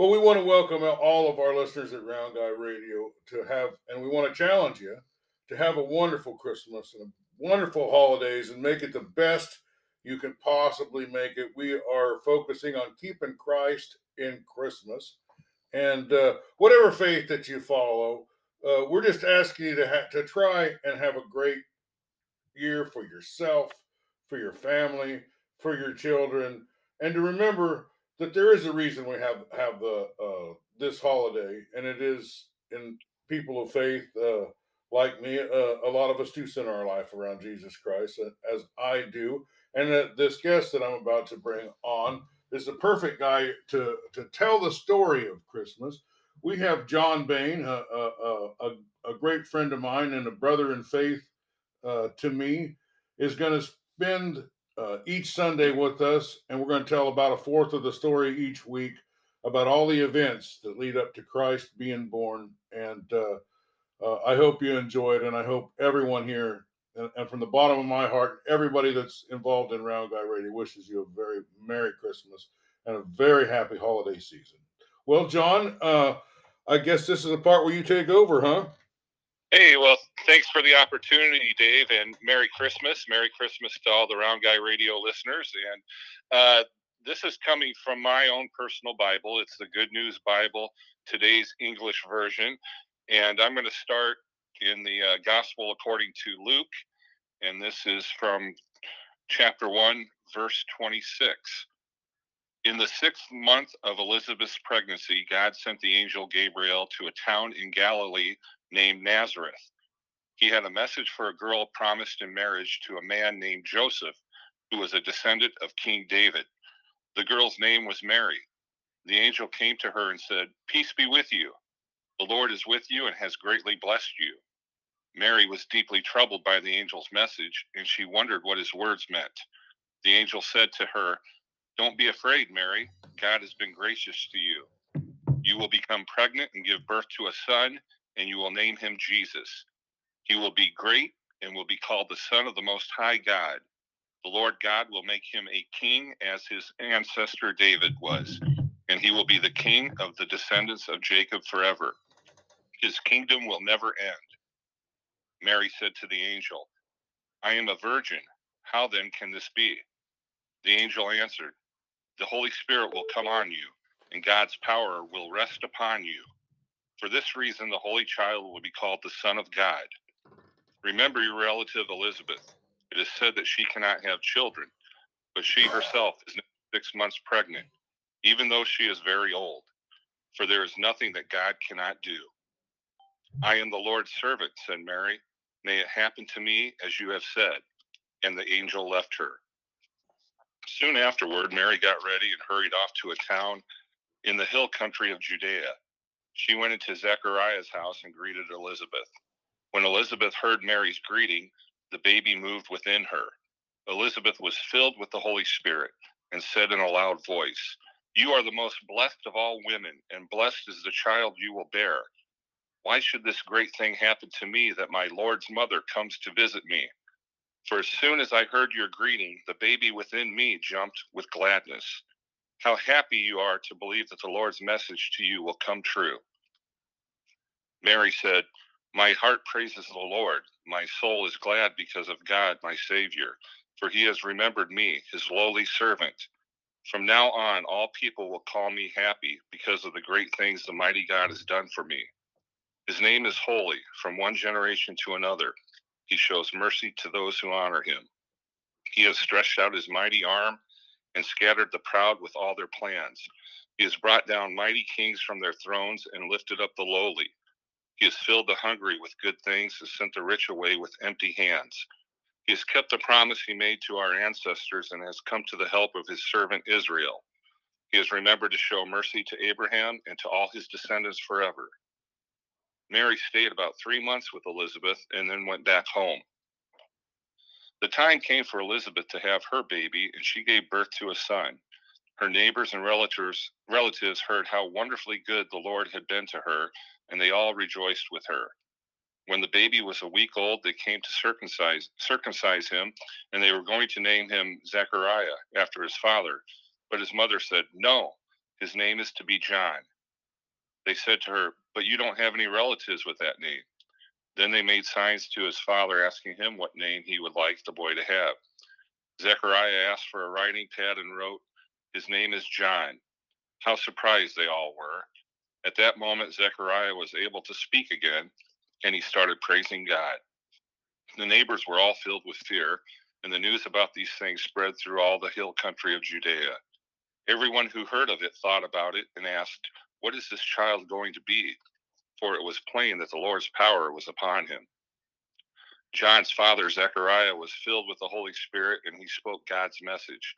Well, we want to welcome all of our listeners at Round Guy Radio to have, and we want to challenge you to have a wonderful Christmas and a wonderful holidays and make it the best you can possibly make it. We are focusing on keeping Christ in Christmas. And uh, whatever faith that you follow, uh, we're just asking you to, ha- to try and have a great year for yourself, for your family, for your children, and to remember that there is a reason we have have the uh, this holiday, and it is in people of faith uh, like me. Uh, a lot of us do center our life around Jesus Christ, as I do. And uh, this guest that I'm about to bring on is the perfect guy to to tell the story of Christmas. We have John Bain, a, a, a, a great friend of mine and a brother in faith uh, to me, is going to spend uh, each Sunday with us, and we're going to tell about a fourth of the story each week about all the events that lead up to Christ being born. And uh, uh, I hope you enjoy it, and I hope everyone here, and, and, from the bottom of my heart, everybody that's involved in Round Guy Radio wishes you a very Merry Christmas and a very happy holiday season. Well, John, uh, I guess this is the part where you take over, huh? Hey, well, thanks for the opportunity, Dave, and Merry Christmas. Merry Christmas to all the Round Guy Radio listeners. And uh, this is coming from my own personal Bible. It's the Good News Bible, today's English version. And I'm going to start in the uh, Gospel according to Luke. And this is from chapter 1, verse 26. In the sixth month of Elizabeth's pregnancy, God sent the angel Gabriel to a town in Galilee named Nazareth. He had a message for a girl promised in marriage to a man named Joseph, who was a descendant of King David. The girl's name was Mary. The angel came to her and said, Peace be with you. The Lord is with you and has greatly blessed you. Mary was deeply troubled by the angel's message, and she wondered what his words meant. The angel said to her, Don't be afraid, Mary. God has been gracious to you. You will become pregnant and give birth to a son, and you will name him Jesus. He will be great and will be called the Son of the Most High God. The Lord God will make him a king as his ancestor David was, and he will be the king of the descendants of Jacob forever. His kingdom will never end. Mary said to the angel, I am a virgin. How then can this be? The angel answered, The Holy Spirit will come on you, and God's power will rest upon you. For this reason, the Holy Child will be called the Son of God. Remember your relative Elizabeth. It is said that she cannot have children, but she herself is six months pregnant, even though she is very old. For there is nothing that God cannot do. I am the Lord's servant, said Mary. May it happen to me as you have said. And the angel left her. Soon afterward, Mary got ready and hurried off to a town in the hill country of Judea she went into Zechariah's house and greeted Elizabeth. When Elizabeth heard Mary's greeting, the baby moved within her. Elizabeth was filled with the Holy Spirit and said in a loud voice, You are the most blessed of all women, and blessed is the child you will bear. Why should this great thing happen to me that my Lord's mother comes to visit me? For as soon as I heard your greeting, the baby within me jumped with gladness. How happy you are to believe that the Lord's message to you will come true. Mary said, My heart praises the Lord. My soul is glad because of God, my Savior, for he has remembered me, his lowly servant. From now on, all people will call me happy because of the great things the mighty God has done for me. His name is holy from one generation to another. He shows mercy to those who honor him. He has stretched out his mighty arm and scattered the proud with all their plans. He has brought down mighty kings from their thrones and lifted up the lowly. He has filled the hungry with good things and sent the rich away with empty hands. He has kept the promise he made to our ancestors and has come to the help of his servant Israel. He has remembered to show mercy to Abraham and to all his descendants forever. Mary stayed about three months with Elizabeth and then went back home. The time came for Elizabeth to have her baby, and she gave birth to a son. Her neighbors and relatives, relatives heard how wonderfully good the Lord had been to her, and they all rejoiced with her. When the baby was a week old, they came to circumcise, circumcise him, and they were going to name him Zechariah after his father. But his mother said, No, his name is to be John. They said to her, But you don't have any relatives with that name. Then they made signs to his father, asking him what name he would like the boy to have. Zechariah asked for a writing pad and wrote, His name is John. How surprised they all were. At that moment, Zechariah was able to speak again, and he started praising God. The neighbors were all filled with fear, and the news about these things spread through all the hill country of Judea. Everyone who heard of it thought about it and asked, What is this child going to be? For it was plain that the Lord's power was upon him. John's father, Zechariah, was filled with the Holy Spirit, and he spoke God's message.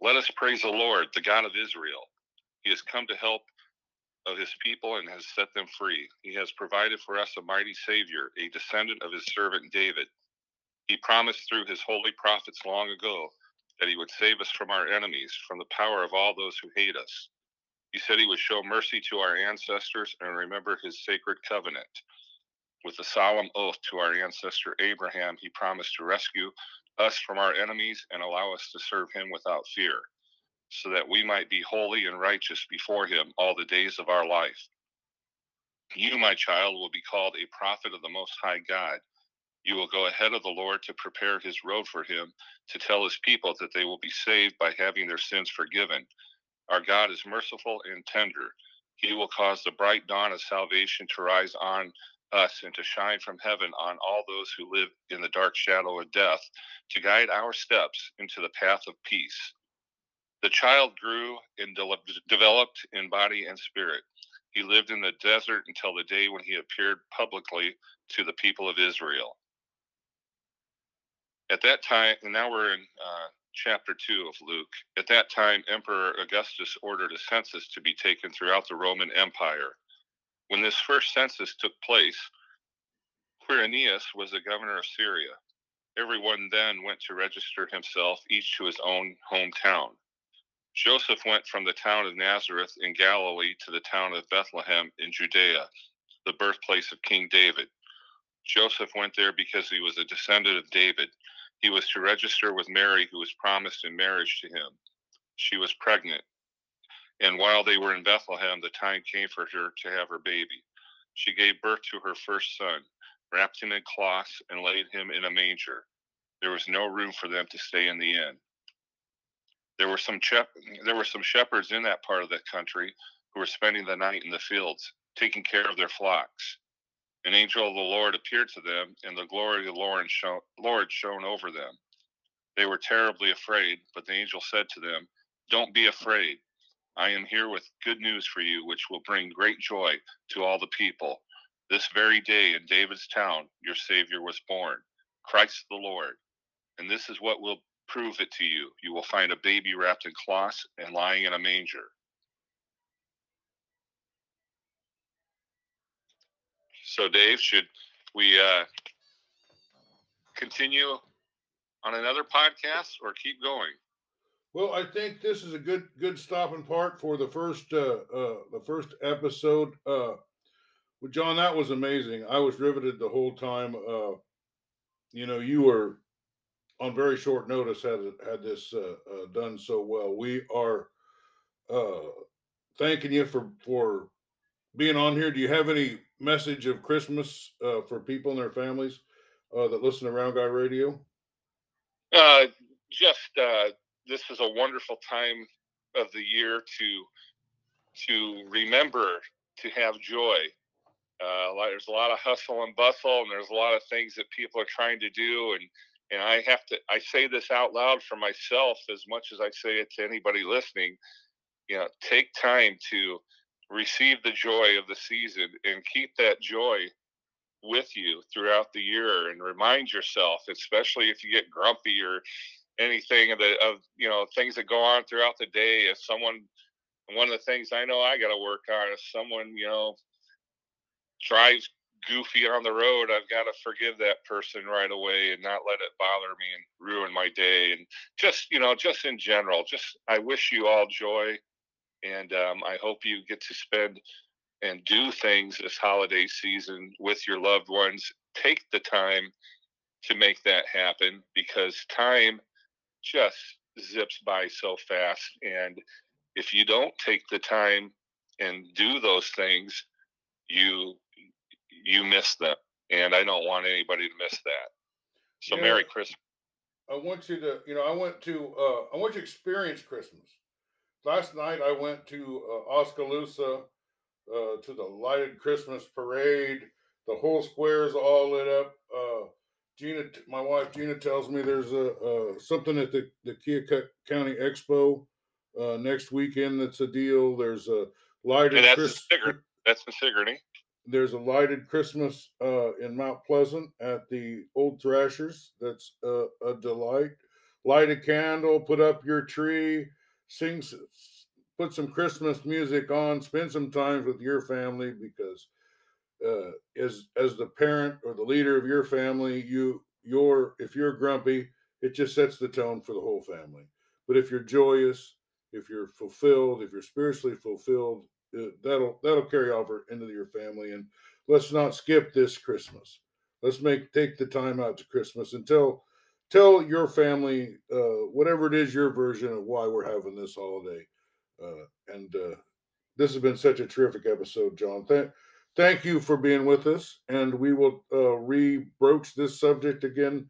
Let us praise the Lord, the God of Israel. He has come to help of his people and has set them free. He has provided for us a mighty Savior, a descendant of his servant David. He promised through his holy prophets long ago that he would save us from our enemies, from the power of all those who hate us. He said he would show mercy to our ancestors and remember his sacred covenant. With a solemn oath to our ancestor Abraham, he promised to rescue us from our enemies and allow us to serve him without fear, so that we might be holy and righteous before him all the days of our life. You, my child, will be called a prophet of the Most High God. You will go ahead of the Lord to prepare his road for him, to tell his people that they will be saved by having their sins forgiven. Our God is merciful and tender. He will cause the bright dawn of salvation to rise on us and to shine from heaven on all those who live in the dark shadow of death, to guide our steps into the path of peace. The child grew and de- developed in body and spirit. He lived in the desert until the day when he appeared publicly to the people of Israel. At that time, and now we're in uh, chapter 2 of Luke. At that time, Emperor Augustus ordered a census to be taken throughout the Roman Empire. When this first census took place, Quirinius was the governor of Syria. Everyone then went to register himself, each to his own hometown. Joseph went from the town of Nazareth in Galilee to the town of Bethlehem in Judea, the birthplace of King David. Joseph went there because he was a descendant of David. He was to register with Mary, who was promised in marriage to him. She was pregnant and while they were in Bethlehem, the time came for her to have her baby. She gave birth to her first son, wrapped him in cloths, and laid him in a manger. There was no room for them to stay in the inn. There were some there were some shepherds in that part of the country who were spending the night in the fields, taking care of their flocks. An angel of the Lord appeared to them, and the glory of the Lord shone over them. They were terribly afraid, but the angel said to them, "Don't be afraid. I am here with good news for you, which will bring great joy to all the people. This very day in David's town, your Savior was born, Christ the Lord. And this is what will prove it to you. You will find a baby wrapped in cloths and lying in a manger. So, Dave, should we uh, continue on another podcast or keep going? Well, I think this is a good good stopping part for the first uh, uh, the first episode. Uh, well, John, that was amazing. I was riveted the whole time. Uh, you know, you were on very short notice had had this uh, uh, done so well. We are uh, thanking you for for being on here. Do you have any message of Christmas uh, for people and their families uh, that listen to Round Guy Radio? Uh, just this is a wonderful time of the year to to remember to have joy. There's a lot of hustle and bustle, and there's a lot of things that people are trying to do, and and I have to I say this out loud for myself as much as I say it to anybody listening. You know, take time to receive the joy of the season and keep that joy with you throughout the year and remind yourself, especially if you get grumpy or anything of the of you know things that go on throughout the day. If someone, one of the things I know I got to work on if someone you know drives goofy on the road, I've got to forgive that person right away and not let it bother me and ruin my day. And just you know, just in general, just I wish you all joy, and um, I hope you get to spend and do things this holiday season with your loved ones. Take the time to make that happen because time just zips by so fast. And if you don't take the time and do those things, you you miss them, and I don't want anybody to miss that. So Yeah. Merry Christmas. I want you to, you know, I went to, uh, I want you to experience Christmas. Last night I went to uh, Oskaloosa uh, to the lighted Christmas parade. The whole square is all lit up. Uh, Gina, my wife Gina, tells me there's a uh, something at the the Keokuk County Expo uh, next weekend. That's a deal. There's a lighted And that's Chris- in Sigourney. That's Sigourney. There's a lighted Christmas uh, in Mount Pleasant at the Old Threshers. That's uh, a delight. Light a candle, put up your tree, sing, put some Christmas music on, spend some time with your family because uh, as as the parent or the leader of your family, you you're if you're grumpy, it just sets the tone for the whole family. But if you're joyous, if you're fulfilled, if you're spiritually fulfilled, that'll that'll carry over into your family. And let's not skip this Christmas. Let's make take the time out to Christmas and tell tell your family uh, whatever it is your version of why we're having this holiday. Uh, and uh, this has been such a terrific episode, John. Thank thank you for being with us, and we will uh, re-broach this subject again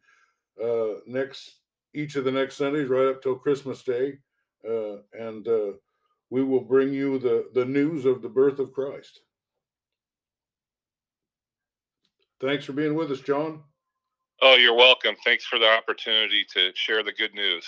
next each of the next Sundays, right up till Christmas Day, uh, and uh, we will bring you the the news of the birth of Christ. Thanks for being with us, John. Oh, you're welcome. Thanks for the opportunity to share the good news.